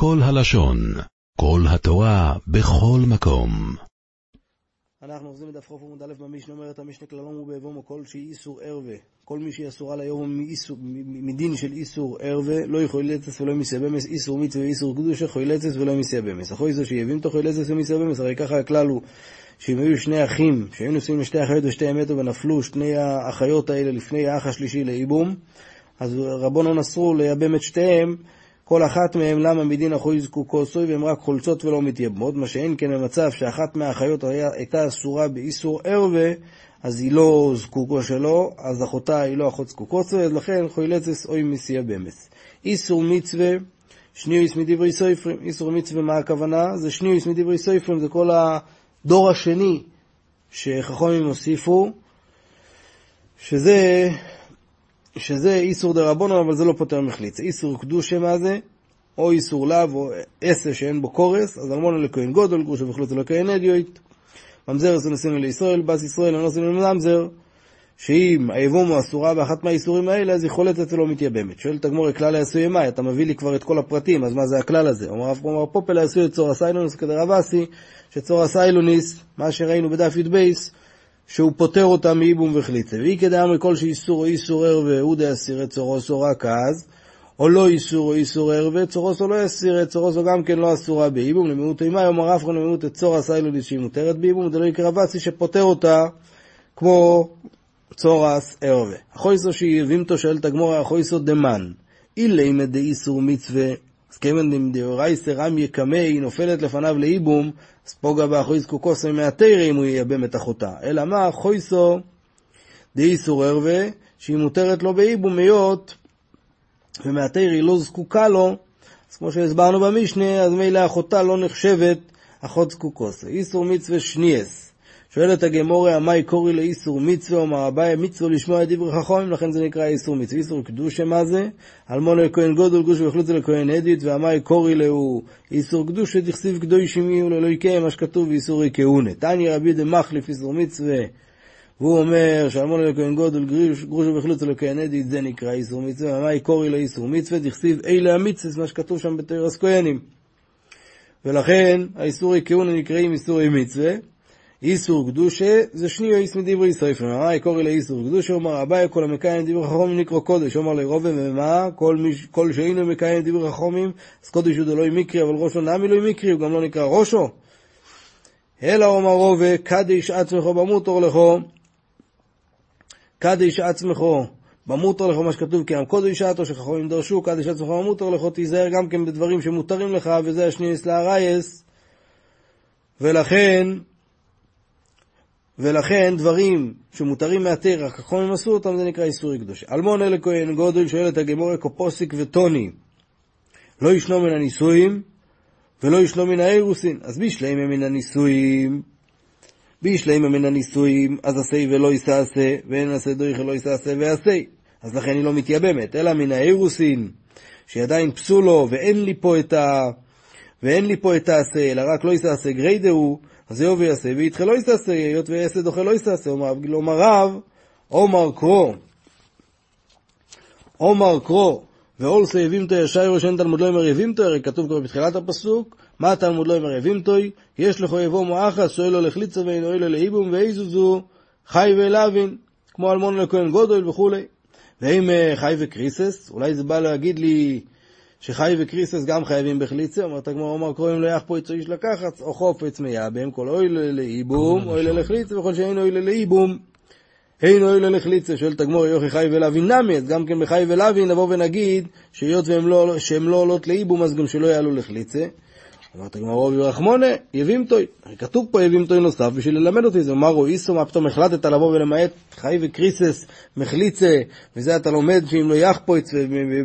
כל הלשון, כל התורה, בכל מקום. אנחנו אוחזים בדף חוף עמוד א' במשנה אומרת המשנה כללום ובאבומו כל שהיא איסור ערווה. כל מי שהיא אסורה ליום מדין של איסור ערווה לא יכול לצס ולא ימיסיה במס. איסור מצווה ואיסור קדושה לצס ולא ימיסיה במס. אחוי זו שיבים תוך לצס ומיסיה במס הרי ככה הכלל הוא שאם היו שני אחים שהיו נשואים לשתי אחיות ושתי מתו ונפלו שני האחיות האלה לפני האח השלישי לאיבום אז רבונו אסרו לייבם את שתיהם כל אחת מהן למה מדין אחוי זקוקו סוי והן רק חולצות ולא מתייבמות, מה שאין כן במצב שאחת מהאחיות הייתה אסורה באיסור ערווה, אז היא לא זקוקו שלו, אז אחותה היא לא אחות זקוקו סוי, אז לכן חוילצס אוי מסיה במס. איסור מצווה, שניוס מדברי סופרים, איסור מצווה מה הכוונה? זה שניוס מדברי סופרים, זה כל הדור השני שחכמים הוסיפו, שזה שזה איסור דה רבונו, אבל זה לא פותר מחליץ. איסור קדושה מה זה? או איסור לאו, או עשר שאין בו קורס, אז אלמונו לכהן גודל, גרושה וחלוץ לכהן אדיוט. ממזר עשו נשינו לישראל, בס ישראל לא נשינו לממזר, שאם היבומו אסורה באחת מהאיסורים האלה, אז היא חולצת ולא מתייבמת. שואלת הגמור, כלל העשוי ימי, אתה מביא לי כבר את כל הפרטים, אז מה זה הכלל הזה? אומר רב פומר פופל העשוי את צור הסיילוניס כדרב אסי, שצור הסיילוניס, מה שראינו בדף י"ב, שהוא פוטר אותה מאיבום וחליצה. ואי כדאמרי כל שאיסור או איסור ערווה הוא דאסירי צורוסו רק אז, או לא איסור או איסור ערווה, צורוסו לא יסירי, צורוסו גם כן לא אסורה באיבום, למיעוט אימה, יאמר אף אחד למיעוט את צור הסיילוליס שהיא מותרת באיבום, זה לא יקרא וסי שפוטר אותה כמו צורס ערווה. החויסו שיבימתו שואלת הגמורה, החויסו דמן, אילי דאיסור מצווה אז כיוון דאורייסא רם יקמא, היא נופלת לפניו לאיבום, אז פוגע באחוי זקוקוסו מהתרא אם הוא ייבם את אחותה. אלא מה, חויסו דאיסור ערווה, שהיא מותרת לו באיבום היות ומהתרא היא לא זקוקה לו, אז כמו שהסברנו במשנה, אז מילא אחותה לא נחשבת אחות זקוקוסו. איסור מצווה שניאס. שואלת הגמורה, המאי קורי לאיסור מצווה, אומר אביי מצווה לשמוע את דברי חכמים, לכן זה נקרא איסור מצווה. איסור קדושה מה זה? אלמונו לכהן גודל גוש וחלוצה לכהן אדית, והמאי קורי לאו איסור קדושה, תכסיב קדושים יהיו לאלוהיקם, מה שכתוב באיסורי כהונה. תניא רבי דמחליף איסור מצווה, והוא אומר שאלמונו לכהן גודל גרוש וחלוצה לכהן אדית, זה נקרא איסור מצווה, והמאי קורי לאיסור מצווה, תכסיב אלה המצווה, מה שכתוב שם בתרס כהנים. ולכן האיסורי כהונה נקראים איסורי מצווה. איסור קדושה זה שני איס מדברי סופר. אמר קורא לאיסור קדושה, אומר אביי כל המקיים דברי חכמים נקרא קודש. אומר לרובה ומה? כל, כל שאינו מקיים דברי חכמים, אז קודש הוא דלוי מקרי, אבל ראשו נמי לא מקרי, הוא גם לא נקרא ראשו. אלא אומר רובה, קדיש עצמך במוטור לכו, קדיש עצמך במוטר לכו, מה שכתוב, כי קודש עתו שחכמים דרשו, קדיש עצמך במוטר לכו, תיזהר גם כן בדברים שמותרים לך, וזה השני אסלה הרייס. ולכן, ולכן דברים שמותרים מהתרח, הם עשו אותם, זה נקרא איסורי קדושה. אלמון אלה כהן גודל שואל את הגמורה קופוסיק וטוני, לא ישנו מן הנישואים ולא ישנו מן האירוסין. אז בישלמה מן הנישואים, בישלמה מן הנישואים, אז עשה ולא יסעשה, ואין עשה דריך ולא יסעשה ועשה. אז לכן היא לא מתייבמת, אלא מן האירוסין, שעדיין פסולו, ואין לי פה את ה... ואין לי פה את העשה, אלא רק לא יסעשה גריידה הוא, אז יאו ויעשה, ויתחה לא יסעשה, היות ויעשה דוחה לא יסעשה, אומר רב, עומר קרו, עומר קרו, ואולסה יבימתו ישר ראשון תלמוד לא יאמר יבימתו, הרי כתוב כבר בתחילת הפסוק, מה תלמוד לא יאמר יבימתוי, יש לכו יבוא מואחס, שואל לו לחליצה ואין אוי לו לאיבום, ואיזוזו חי ואלבין, כמו אלמון לכהן גודל וכולי. ואם חי וקריסס, אולי זה בא להגיד לי, שחי וקריסס גם חייבים בחליצה, אומרת הגמרא, אומר קוראים לו יחפו יצו איש לקחת, או חופץ מייבם, כל אוי לאיבום, אוי לחליצה, וכל שאין אוי לאיבום, אין אוי לחליצה, שואלת הגמרא, יוכי חי ולהבין נמי, אז גם כן בחי ולהבין נבוא ונגיד, שהיות שהן לא עולות לאיבום, אז גם שלא יעלו לחליצה. אמרת הגמרא רובי רחמונה, יבימתוי. כתוב פה יבימתוי נוסף בשביל ללמד אותי, זה אמר איסו, מה פתאום החלטת לבוא ולמעט חי וקריסס, מחליצה, וזה אתה לומד שאם לא יחפוץ,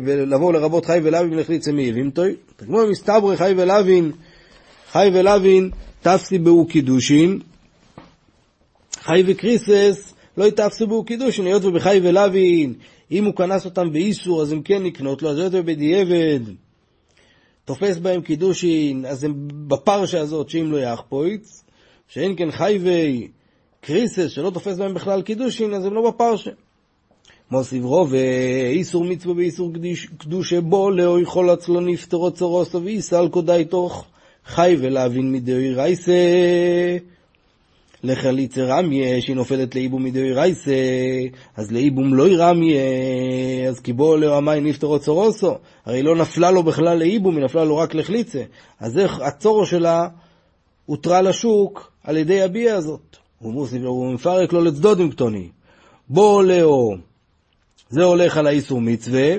ולבוא לרבות חי ולאווין מחליצה מיבימתוי. הגמרא מסתברי חי ולאווין, חי ולאווין, תפסי בהו קידושין, חי וקריסס, לא יתפסו בהו קידושין, היות ובחי ולאווין, אם הוא כנס אותם באיסור, אז הם כן לקנות לו, אז היות ובדיעבד. תופס בהם קידושין, אז הם בפרשה הזאת שאם לא יחפויץ, שאין כן חייבי קריסס שלא תופס בהם בכלל קידושין, אז הם לא בפרשה. מוסיף רובה, איסור מצווה ואיסור קדושה בו, לאו יכול עצלו נפטרו צורוסו ואיסל קודאי תוך חי ולהבין מדאוי רייסה. לחליצה רמיה, שהיא נופלת לאיבום מדאוי רייסה, אז לאיבום לא ירמיה, אז כי בו לאו המי נפטרו צורוסו, הרי לא נפלה לו בכלל לאיבום, היא נפלה לו רק לחליצה. אז איך הצורו שלה הותרה לשוק על ידי הביאה הזאת. הוא מפרק לו לצדוד עם קטוני. בו לאו זה הולך על האיסור מצווה,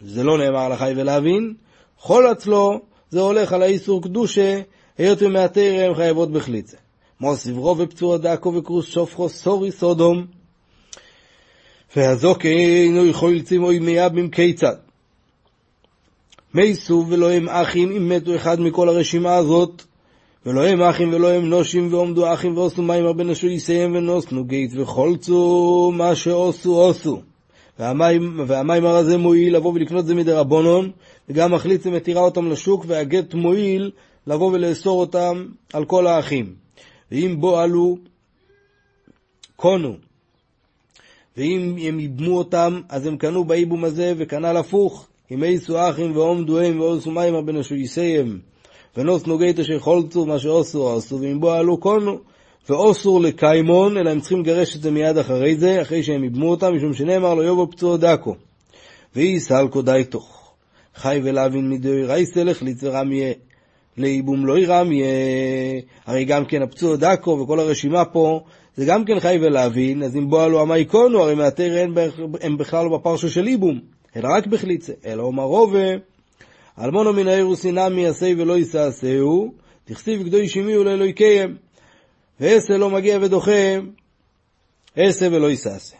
זה לא נאמר על החי ולהבין, חול אצלו, זה הולך על האיסור קדושה, היות ומעטר הם חייבות בחליצה. מוסיף רוב ופצוע דקו וקרוס שופכו סורי סודום, והזוקנו יכול צימוי מייבים כיצד. מייסו ולא הם אחים אם מתו אחד מכל הרשימה הזאת, ולא הם אחים ולא הם נושים ועומדו אחים ועשו מים הרבה נשו יסיים ונוסנו גית וחולצו מה שעשו עשו. והמים, והמיימר הזה מועיל לבוא ולקנות זה מדי רבונון, וגם מחליט זה מתירה אותם לשוק, והגט מועיל לבוא ולאסור אותם על כל האחים. ואם בו עלו, קונו. ואם הם ייבמו אותם, אז הם קנו באיבום הזה, וכנ"ל הפוך. אם אייסו אחים ועומדו הם ועושו מיימר בן יסיים. ונוס נוגית אשר חולצו מה שעשו עשו, ואם בו עלו קונו. ואוסור לקיימון, אלא הם צריכים לגרש את זה מיד אחרי זה, אחרי שהם איבמו אותם, משום שנאמר לו יובו פצוע דקו. ואי סלקו די תוך. חי ולהבין מדוי רייסה לחליץ ורמיה. לאיבום לא ירמיה. הרי גם כן הפצוע דקו וכל הרשימה פה, זה גם כן חי ולהבין, אז אם בוא לו עמי קונו, הרי מאתר הם בכלל לא בפרשו של איבום, אלא רק בחליצה. אלא אומר רובה, אלמונו מן האירוסי נמי עשה ולא יסעשהו, תכסיב גדוי שמי ולא יקיים. ועשה לא מגיע ודוחה, עשה ולא יסעשה.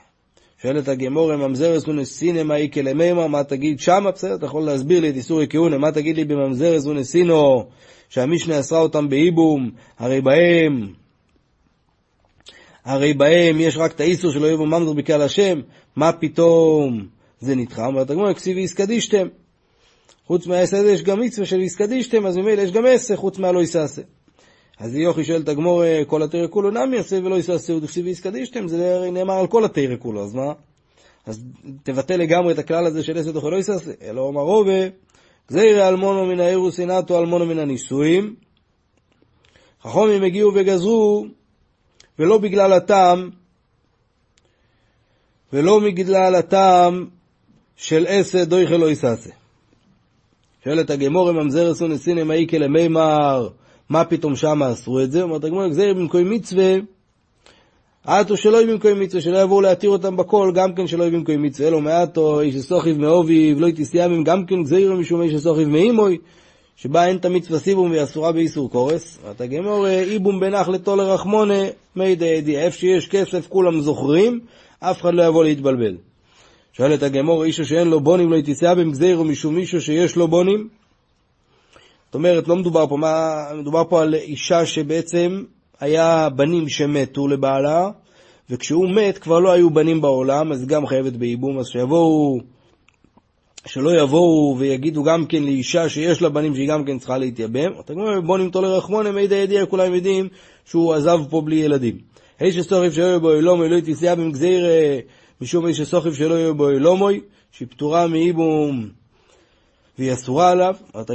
שואלת הגמור, ממזרס ונסינא מאי כלמימר, מה תגיד שמה? בסדר, אתה יכול להסביר לי את איסורי כהונה, מה תגיד לי בממזרס ונסינו, שהמשנה אסרה אותם באיבום, הרי בהם, הרי בהם יש רק את האיסור שלא יבוא ממזר בקהל השם, מה פתאום זה נדחה? אומרת הגמור, כסיבי איסקדישתם. חוץ מהעשה הזה יש גם מצווה של איסקדישתם, אז ממילא יש גם עשה חוץ מהלא יסעשה. אז יוכי שואל את הגמור, אה, כל התרא כולו נמי יעשה ולא יסעשהו דכסיב ויסקדישתם, זה הרי נאמר על כל התרא כולו, אז מה? אז תבטל לגמרי את הכלל הזה של עשה תוכל לא יסעשה, אלא אומר רובה, גזירי אלמונו מן האירוס אינתו אלמונו מן הנישואים, חכומים הגיעו וגזרו, ולא בגלל הטעם, ולא בגלל הטעם של עשה דויכל לא יסעשה. שואלת הגמור, ממזרס ונסינא מאיקה למימר, מה פתאום שמה אסרו את זה? אומרת הגמרא, גזיר במקום מצווה, עטו שלא יהיו במקום מצווה, שלא יבואו להתיר אותם בכל, גם כן שלא יהיו במקום מצווה, אלו מעטו, איש הסוכיב מאוביב, לא יתסיימם, גם כן גזיר משום איש הסוכיב מאימוי, שבה אין המצווה סיבום והיא אסורה באיסור קורס. ואתה גמור, איבום בנח לתול לרחמונה, מי דיידי, איפה שיש כסף כולם זוכרים, אף אחד לא יבוא להתבלבל. שואלת הגמור, אישו שאין לו בונים לא יתסיימם, גזיר משום מישהו שיש לו בונים, זאת אומרת, לא מדובר פה, מה, מדובר פה על אישה שבעצם היה בנים שמתו לבעלה, וכשהוא מת כבר לא היו בנים בעולם, אז גם חייבת בייבום, אז שיבואו, שלא יבואו ויגידו גם כן לאישה שיש לה בנים שהיא גם כן צריכה להתייבם. אתה אומר, בוא נמתור לרחמונה, מידע ידיע, כולם יודעים שהוא עזב פה בלי ילדים. איש שסוכיב שלא יהיה בו אלומוי, לא יתסייע במגזיר, משום איש שסוכיב שלא יהיה בו אלומוי, שהיא פטורה מייבום והיא אסורה עליו. אומרת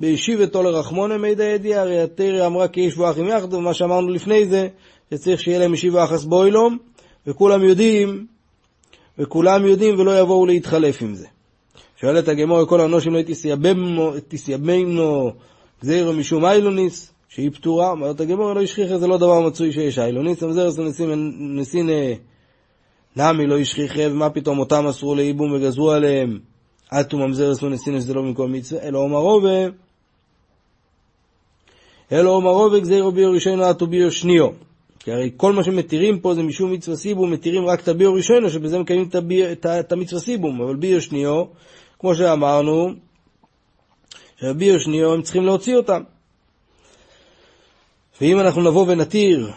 הגמורה, בישיבתו לרחמונה מידע ידיעה, הרי התרא אמרה כי יש ואחים יחד, ומה שאמרנו לפני זה, שצריך שיהיה להם ישיבה אחס בוילום, וכולם יודעים, וכולם יודעים ולא יבואו להתחלף עם זה. שואלת הגמור, כל האנושים לא תסייבנו גזירו משום איילוניס, שהיא פטורה, אומרת הגמור, לא ישכיח, זה לא דבר מצוי שיש איילוניס, אבל זה נסין נמי לא ישכיח, ומה פתאום אותם אסרו לייבום וגזרו עליהם, עטו ממזרס ונסינס זה לא במקום מצווה, אלא אומרו ו... אלא אומרו וגזירו ביו ראשונו עטו ביו שניו. כי הרי כל מה שמתירים פה זה משום מצווה סיבום, מתירים רק את הביו ראשונו, שבזה מקיימים את המצווה סיבום, אבל ביו שניו, כמו שאמרנו, שהביו שניו הם צריכים להוציא אותם. ואם אנחנו נבוא ונתיר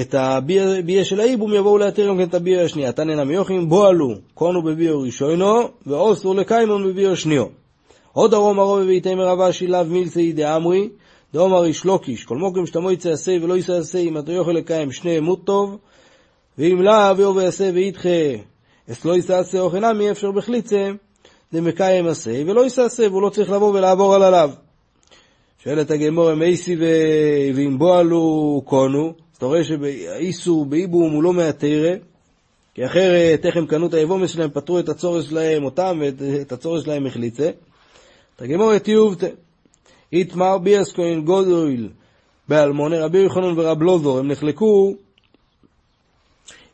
את הביה של האיבום, יבואו להתיר גם כן את הביה השנייה. תנא נמי בו עלו, קונו בביו ראשונו, ואוסור לקיימון בביו שניו. עוד ארום הרוב בביתי מרבה שילב מילסי דאמרי, דאמר איש לוקיש, כל מוקם שתמו יצא עשה ולא יצא עשה, אם אתה יוכל לקיים שני אמות טוב, ואם לאו יאו ויעשה וידחה אסלו יסעשה אוכל נמי אפשר בחליצה, דמקיים עשה, ולא יסעשה, והוא לא צריך לבוא ולעבור על עליו. שואלת הגמור, מייסי ואם בועלו קונו, אז אתה רואה שהאיסור באיבום הוא לא מהתרא, כי אחרת איך הם קנו את היבומס שלהם, פתרו את הצורך שלהם אותם ואת הצורך שלהם החליצה. את הגמור תיובתא, איתמר ביאס כהן גודל באלמונה, רבי יוחנן ורב לוזור, הם נחלקו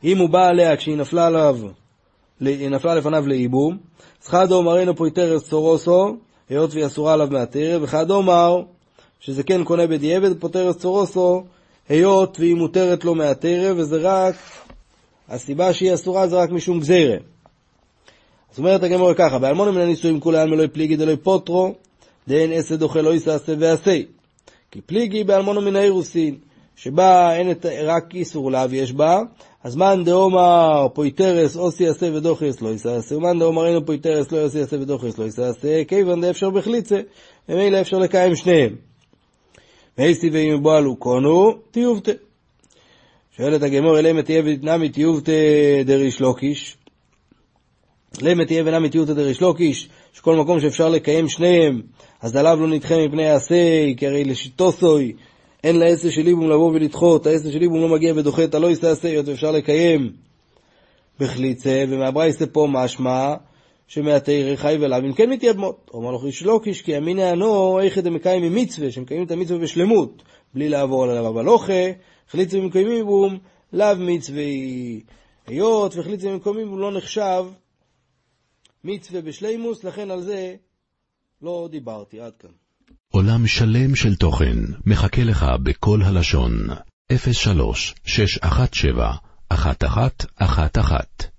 אם הוא בא עליה כשהיא נפלה עליו, נפלה לפניו לאיבום, אז חד אומר אינו פויטרס צורוסו, היות והיא אסורה עליו מהתרא, וחד אומר שזה כן קונה בדיעבד, פוטרס צורוסו, היות והיא מותרת לו מהתרא, וזה רק, הסיבה שהיא אסורה זה רק משום גזירה. זאת אומרת הגמור ככה, באלמון מן הנישואים כולי עלמא לא פליגי דלוי פוטרו, דאין אסד אוכל לא יסעשה ועשה. כי פליגי באלמונו מן האירוסין, שבה אין את, רק איסור לאו יש בה, אז מאן דאומר פויטרס אוסי יעשה ודוחס לא יסעשה, ומאן דאומר אינו פויטרס לא יעשה יעשה ודוחס לא יסעשה, כיוון דאפשר בחליצה, ומילא אפשר לקיים שניהם. ואיסי ואם בועלו קונו, תיובתא. שואלת הגמור, אלא תהיה ונמי תיובתא דריש לוקיש. למה תהיה ונמי תיובתא דריש לוקיש, שכל מקום שאפשר לקיים שניהם, אז עליו לא נדחה מפני העשה, כי הרי לשיטוסוי, אין לעשר של איבום לבוא ולדחות, העשר של איבום לא מגיע ודוחה את הלא יסתעשה, היות ואפשר לקיים בחליצה, ומהברייסה פה משמע שמהתרא חי ולאו אם כן מתייבמות. אומר לו חיש לוקיש כי אמינא אנו איכא דמקיים ממצווה, שמקיימים את המצווה בשלמות, בלי לעבור עליו, אבל אוכה, חליצה ומקיימים בום, לאו מצווה היות וחליצה ומקיימים בום לא נחשב מצווה בשלימוס, לכן על זה לא דיברתי, עד כאן. עולם שלם של תוכן מחכה לך בכל הלשון, 03 617 1111